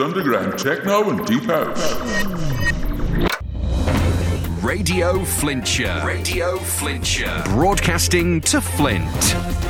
underground techno and deep house. Radio Flintshire. Radio Flintshire. Broadcasting to Flint.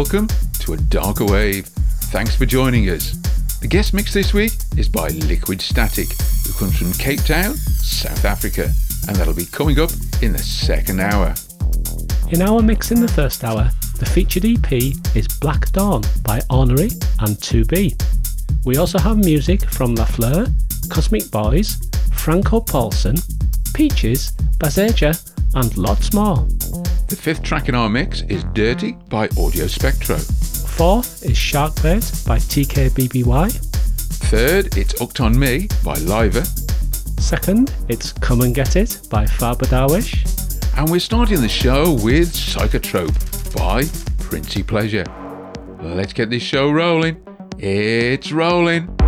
Welcome to A Darker Wave. Thanks for joining us. The guest mix this week is by Liquid Static, who comes from Cape Town, South Africa, and that'll be coming up in the second hour. In our mix in the first hour, the featured EP is Black Dawn by Ornery and TwoB. We also have music from La Fleur, Cosmic Boys, Franco Paulsen, Peaches, Bazeja, and lots more. The fifth track in our mix is Dirty by Audio Spectro. Fourth is Shark Bait by TKBBY. Third, it's Hooked on Me by Lyver. Second, it's Come and Get It by Farbodarwish. And we're starting the show with Psychotrope by Principleasure. Let's get this show rolling. It's rolling.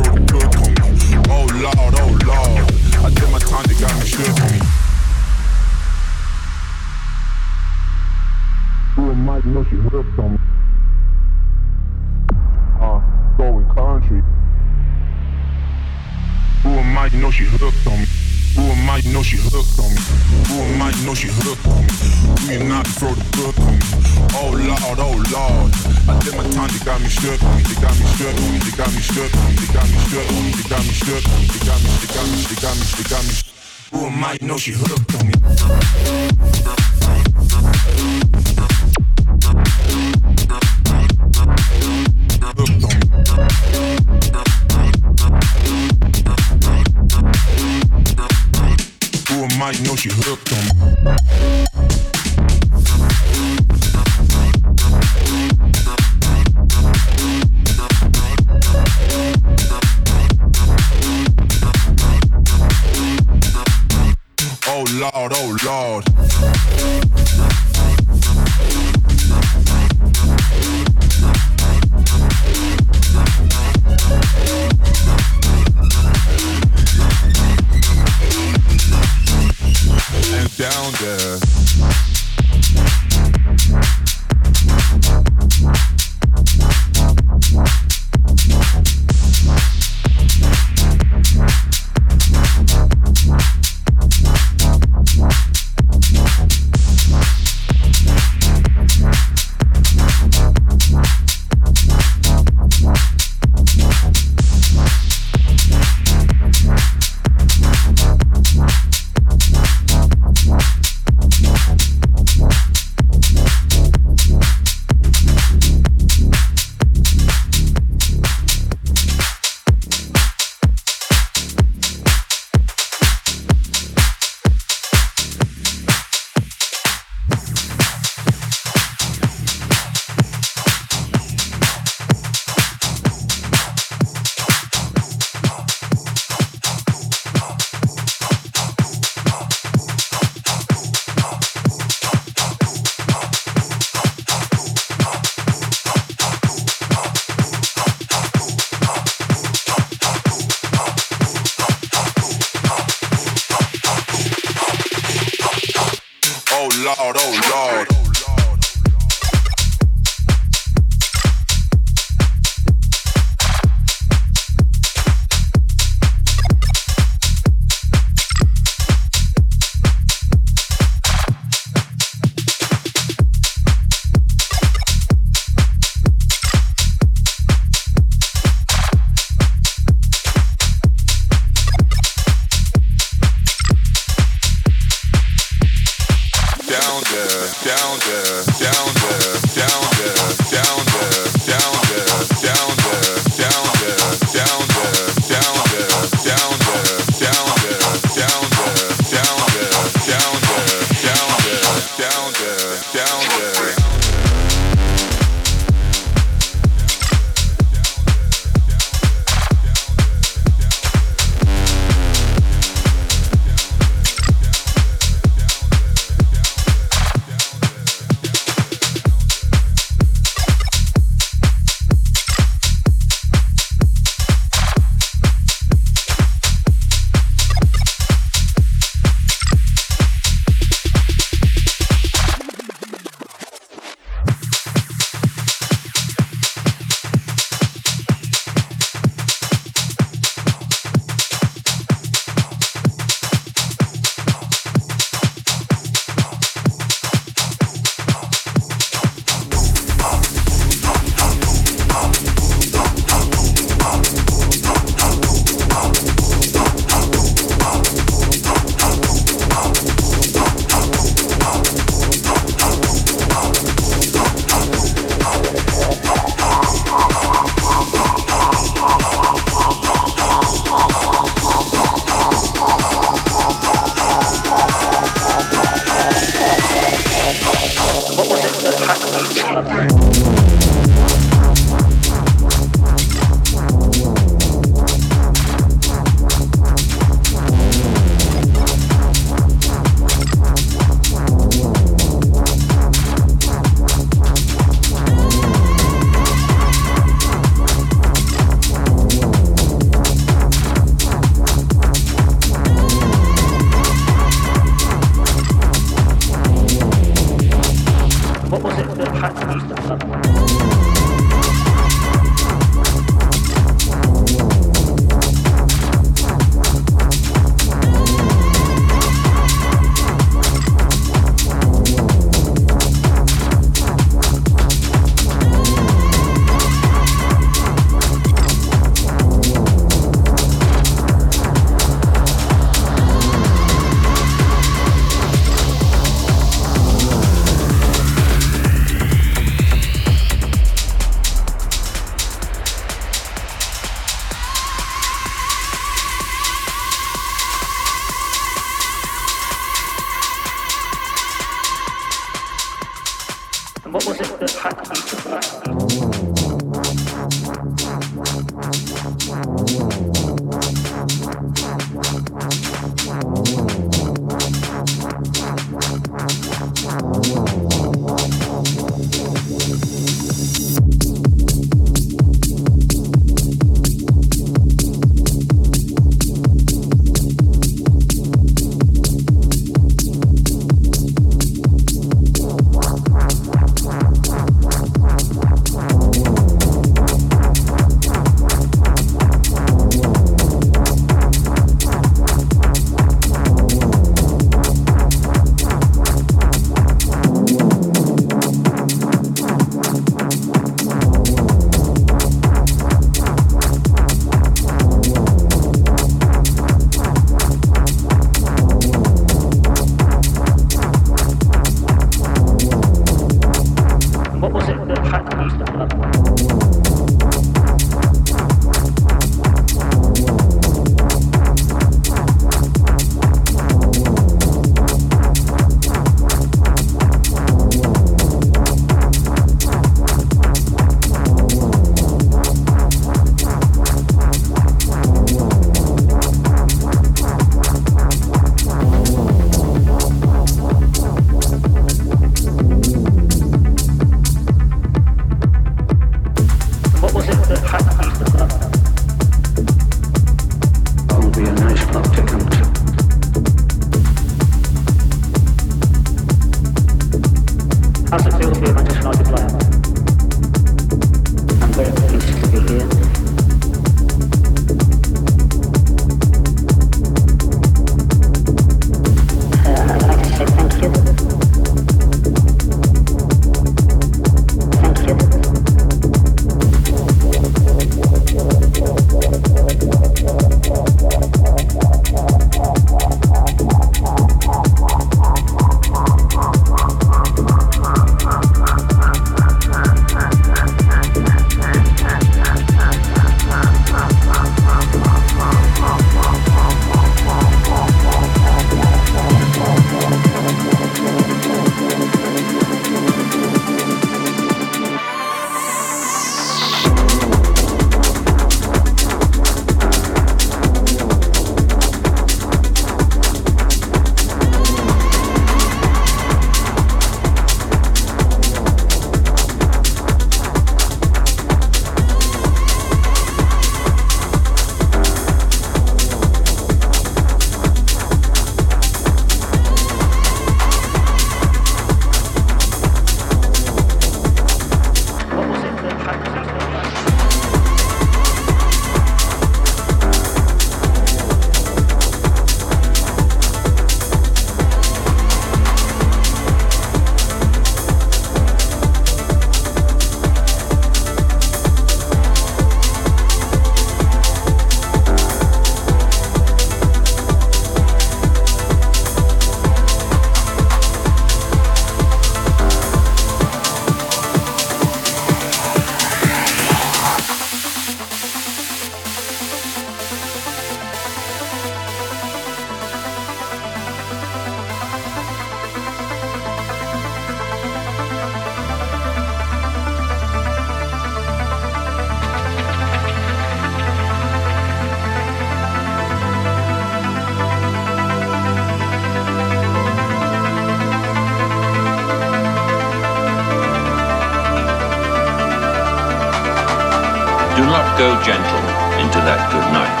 not go gentle into that good night.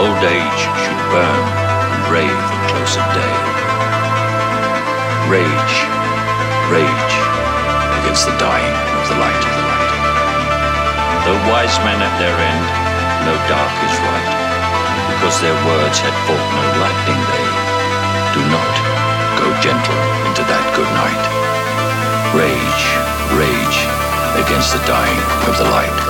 Old age should burn and rave the close of day. Rage, rage against the dying of the light of the light. Though wise men at their end, no dark is right, because their words had fought no lightning they. Do not go gentle into that good night. Rage, rage against the dying of the light.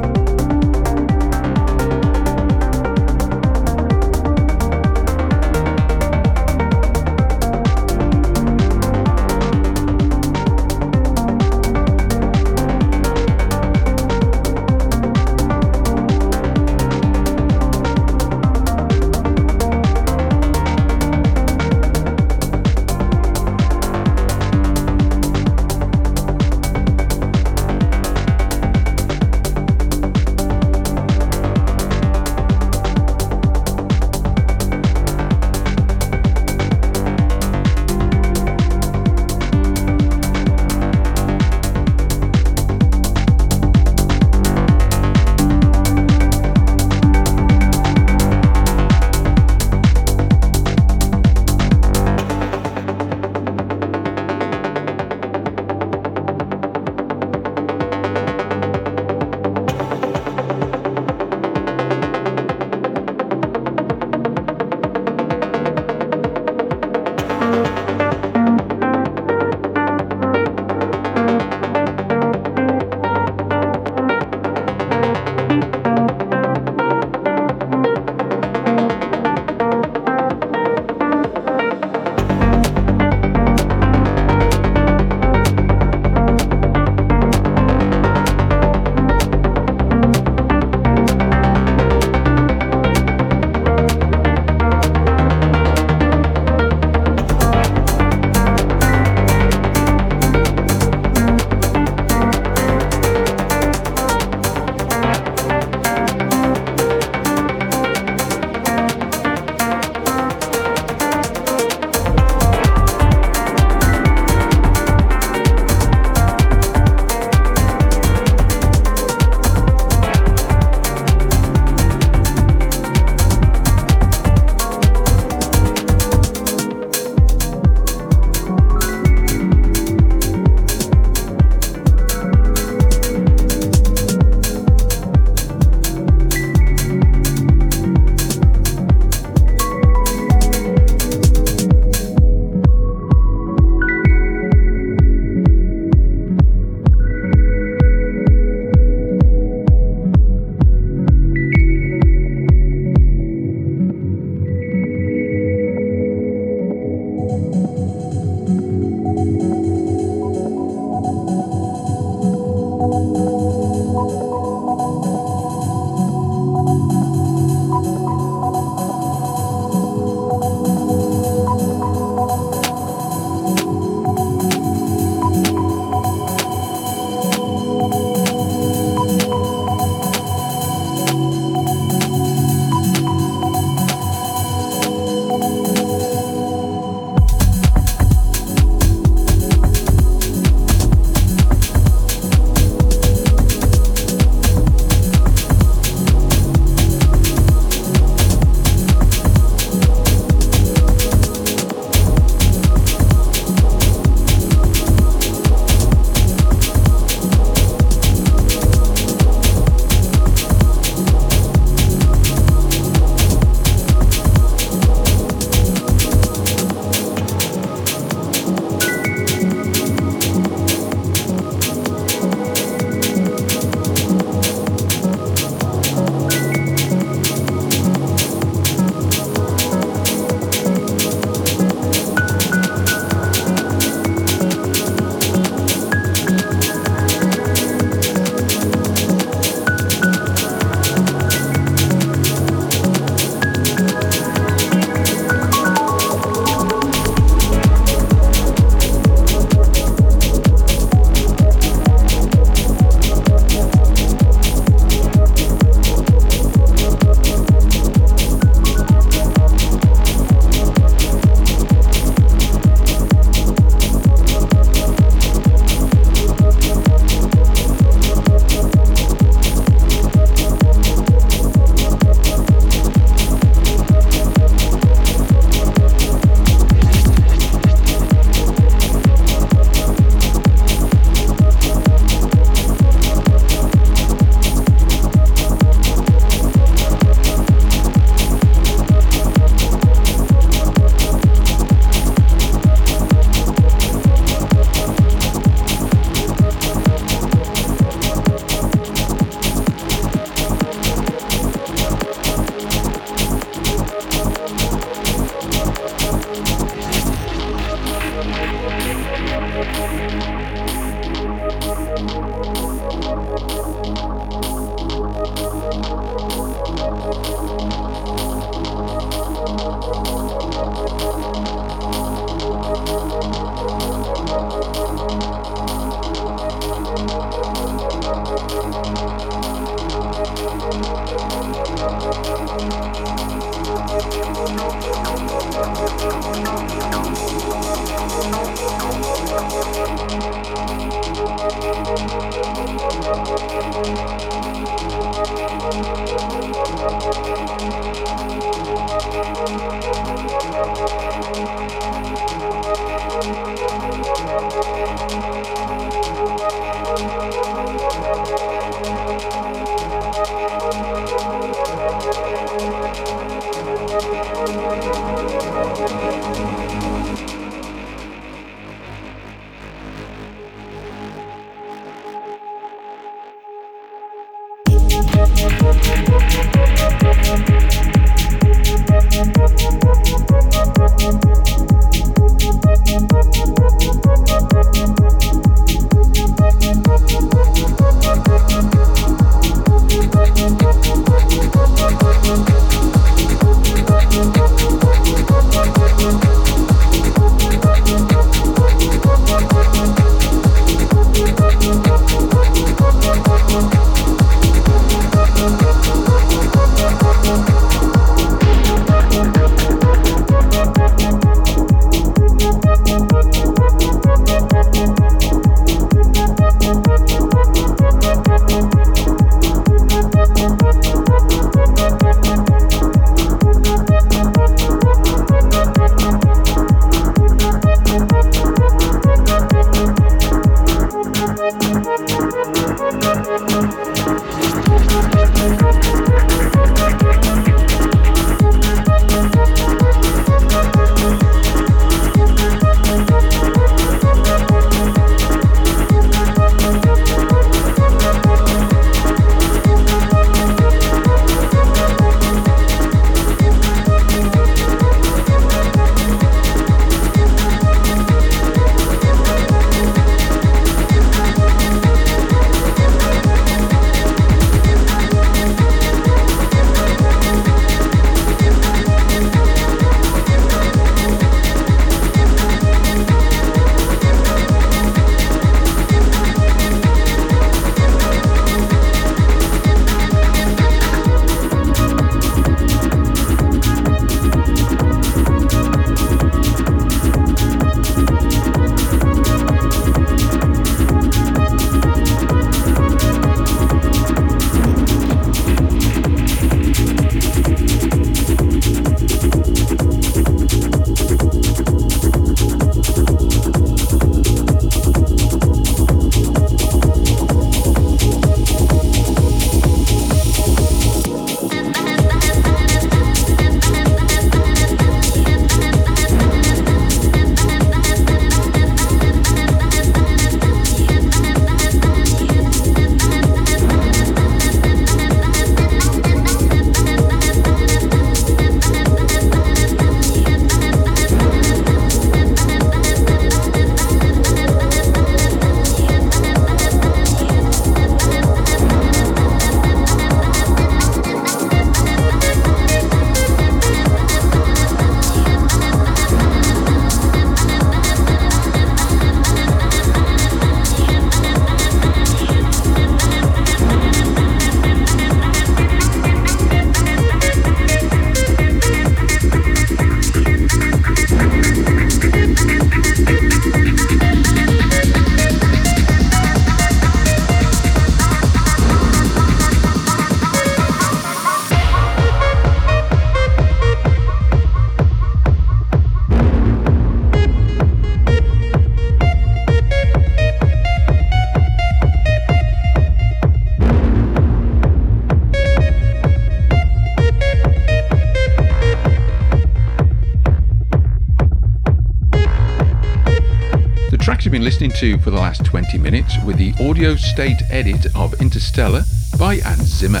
For the last 20 minutes with the audio state edit of Interstellar by Hans Zimmer,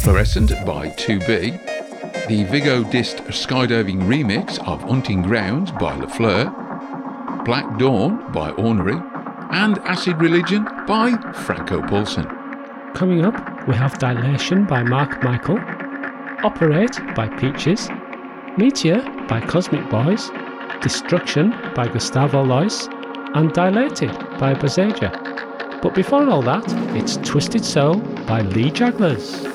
Fluorescent by TwoB, the Viggo Dyst skydiving remix of Hunting Grounds by La Fleur, Black Dawn by Ornery, and Acid Religion by Franco Paulsen. Coming up, we have Dilation by Mark Michael, Operate by Peaches, Meteor by Cosmic Boys, Destruction by Gustavo Lois, and Dilated by Bazeja. But before all that, it's Twisted Soul by Lee Jagglers.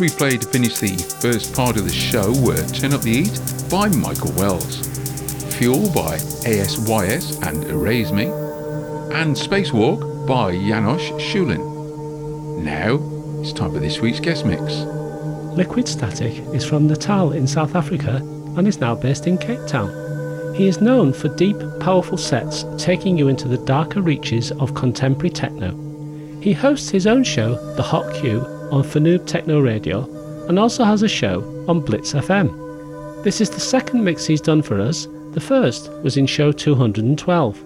We played to finish the first part of the show were Turn Up the Heat by Michael Wells, Fuel by ASYS and Erase Me, and Spacewalk by Janosch Schulin. Now, it's time for this week's guest mix. Liquid Static is from Natal in South Africa and is now based in Cape Town. He is known for deep, powerful sets taking you into the darker reaches of contemporary techno. He hosts his own show, The Hot Q, on Fnoob Techno Radio and also has a show on Blitz FM. This is the second mix he's done for us. The first was in show 212.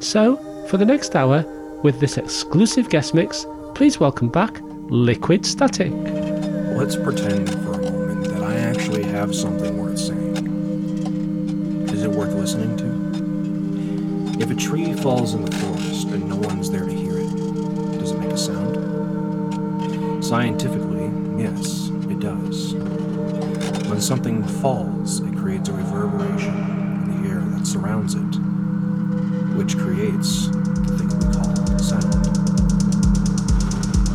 So, for the next hour, with this exclusive guest mix, please welcome back Liquid Static. Let's pretend for a moment that I actually have something worth saying. Is it worth listening to? If a tree falls in the forest Scientifically, yes, it does. When something falls, it creates a reverberation in the air that surrounds it, which creates the thing we call sound.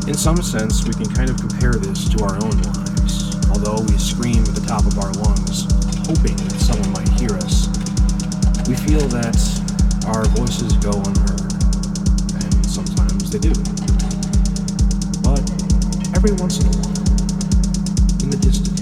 In some sense, we can kind of compare this to our own lives. Although we scream at the top of our lungs, hoping that someone might hear us, we feel that our voices go unheard. And sometimes they do. Every once in a while, in the distance,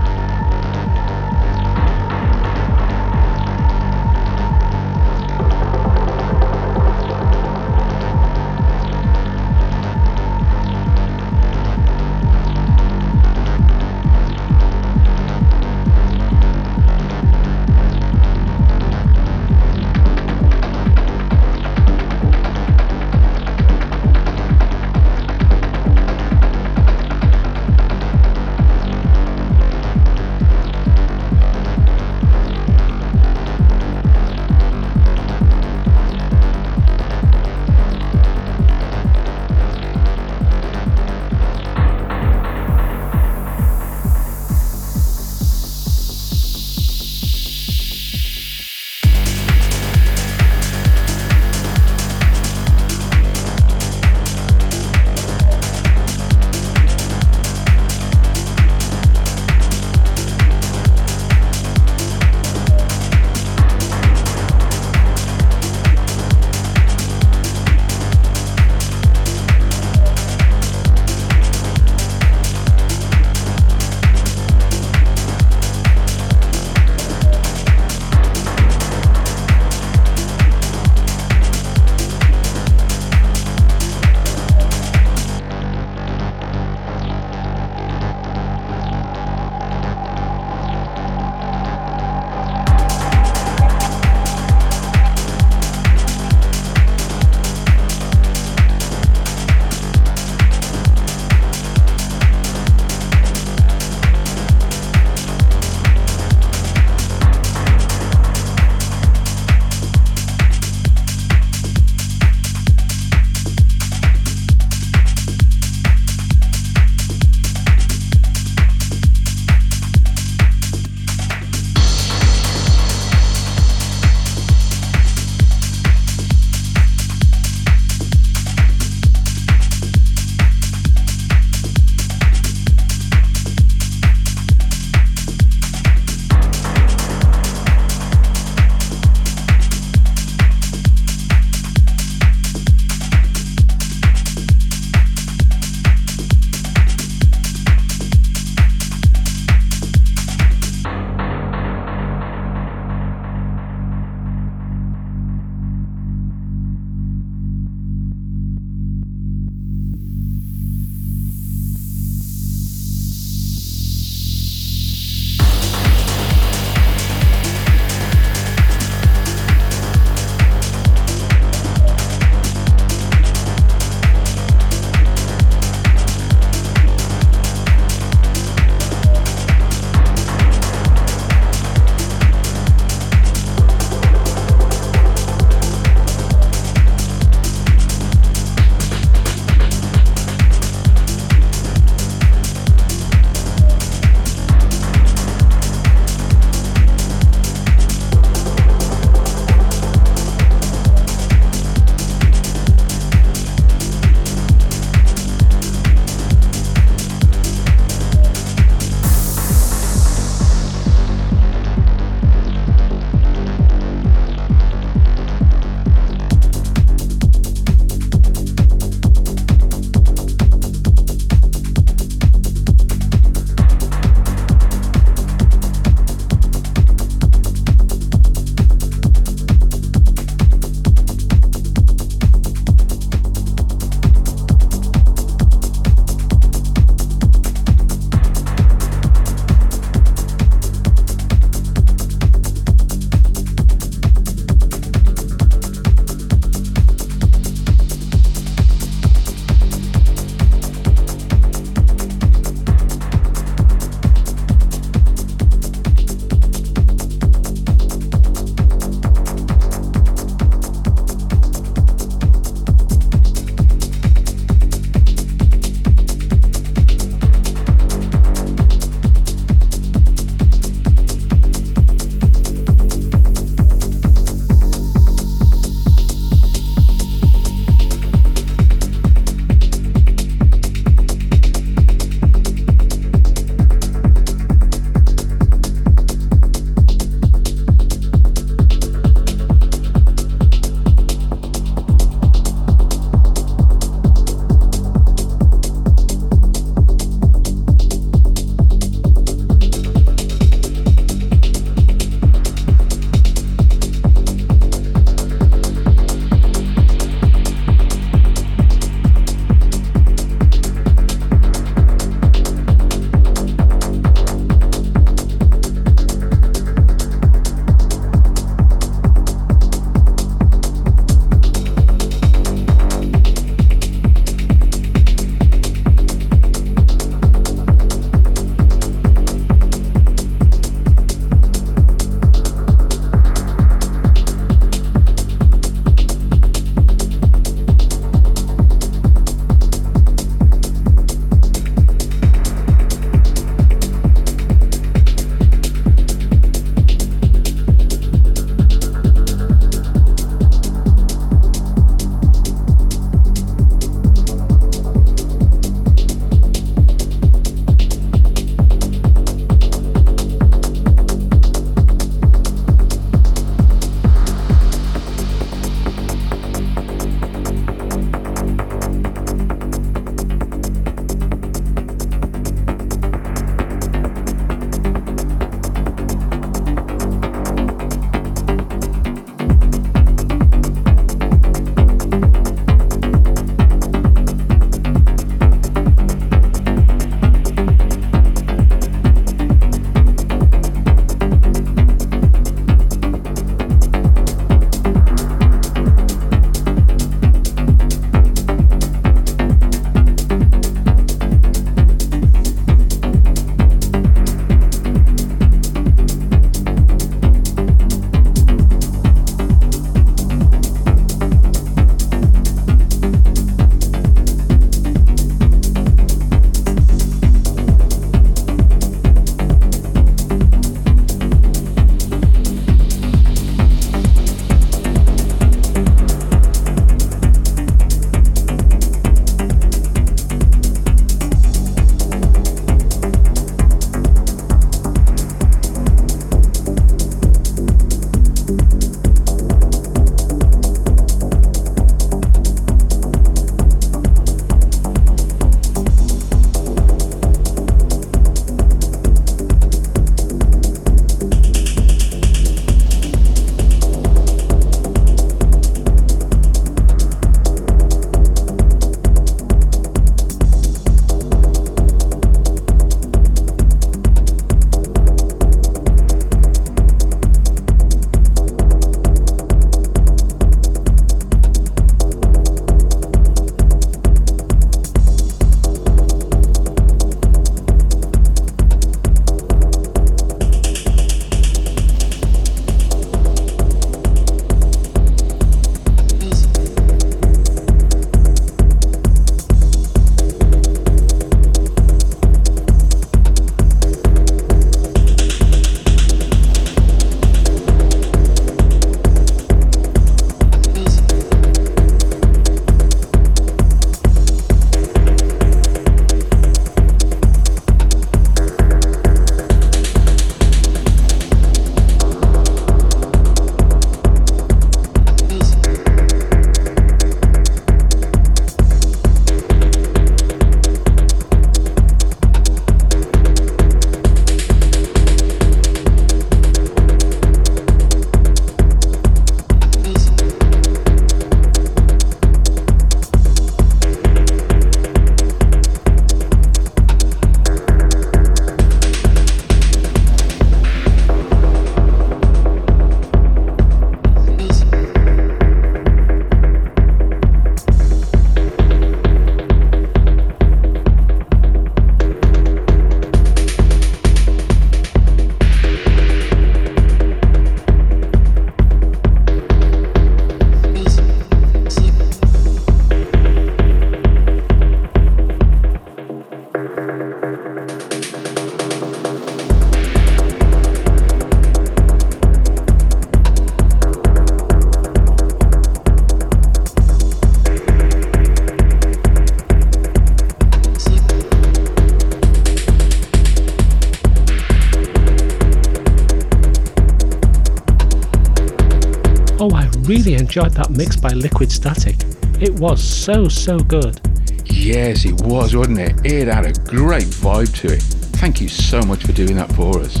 really enjoyed that mix by Liquid Static. It was so, so good. Yes, it was, wasn't it? It had a great vibe to it. Thank you so much for doing that for us.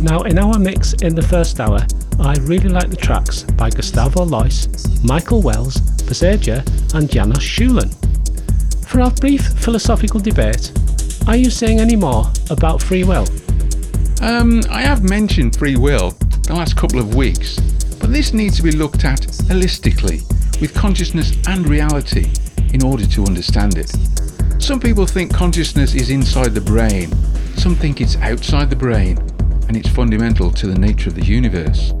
Now, in our mix in the first hour, I really like the tracks by Gustavo Lois, Michael Wells, Bazeja, and Janos Schulen. For our brief philosophical debate, are you saying any more about free will? Um, I have mentioned free will the last couple of weeks, this needs to be looked at holistically with consciousness and reality in order to understand it. Some people think consciousness is inside the brain, some think it's outside the brain, and it's fundamental to the nature of the universe.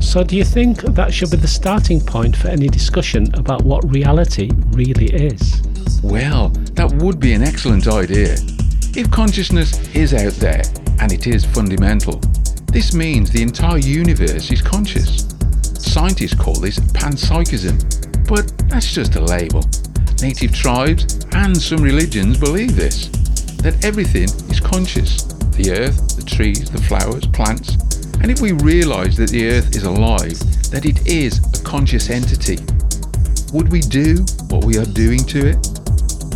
So, do you think that should be the starting point for any discussion about what reality really is? Well, that would be an excellent idea. If consciousness is out there, and it is fundamental, this means the entire universe is conscious. Scientists call this panpsychism, but that's just a label. Native tribes and some religions believe this that everything is conscious the earth, the trees, the flowers, plants. And if we realise that the earth is alive, that it is a conscious entity, would we do what we are doing to it?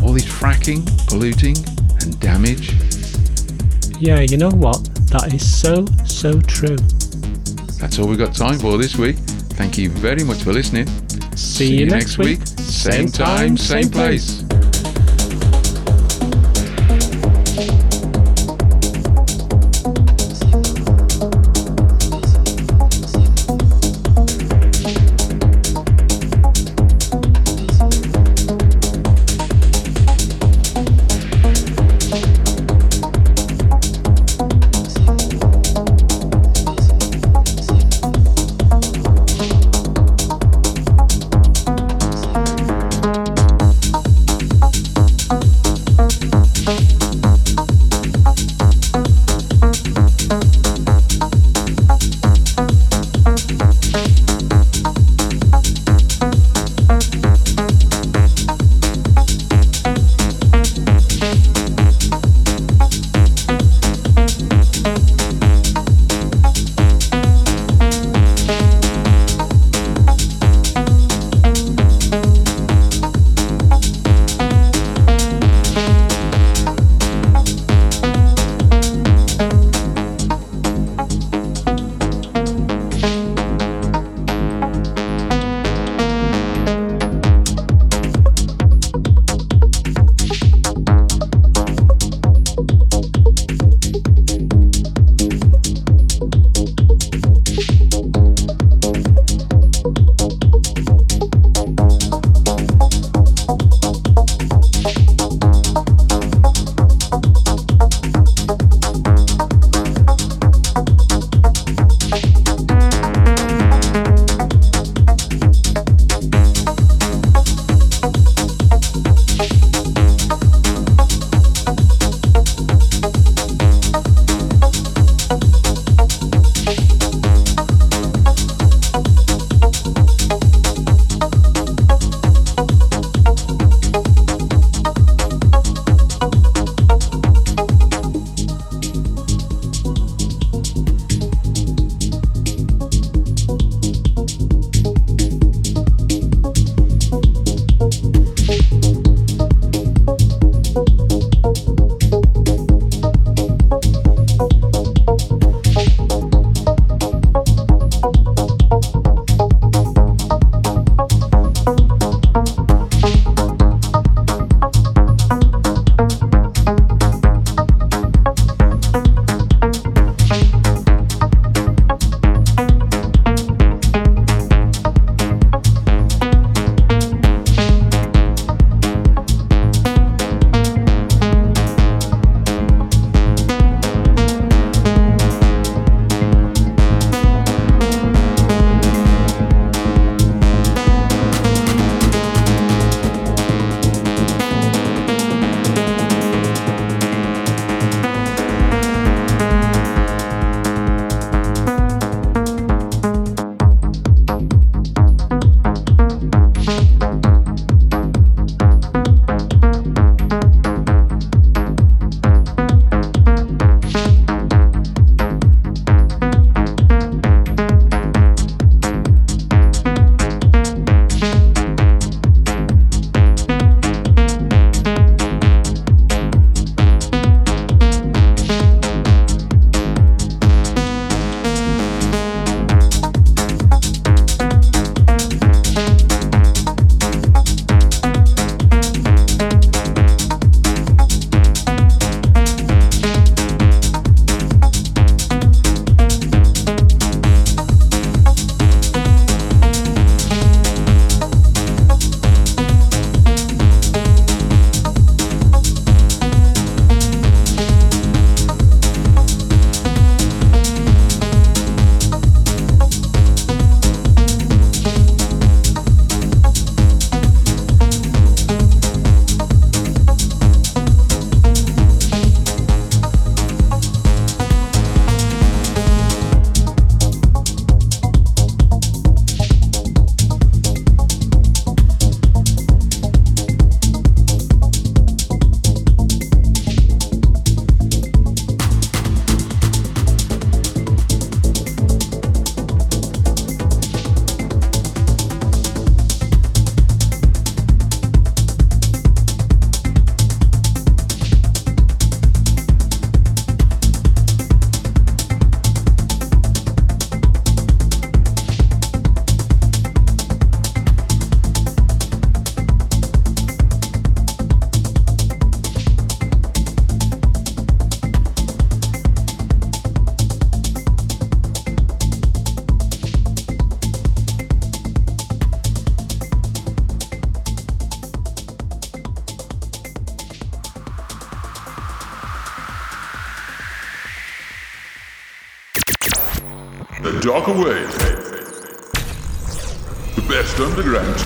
All this fracking, polluting, and damage? Yeah, you know what? That is so, so true. That's all we've got time for this week. Thank you very much for listening. See, you next week. Same time, same place. Darker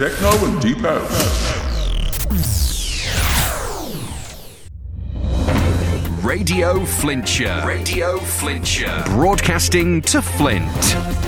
techno and deep house. Radio Flintshire. Radio Flintshire. Broadcasting to Flint.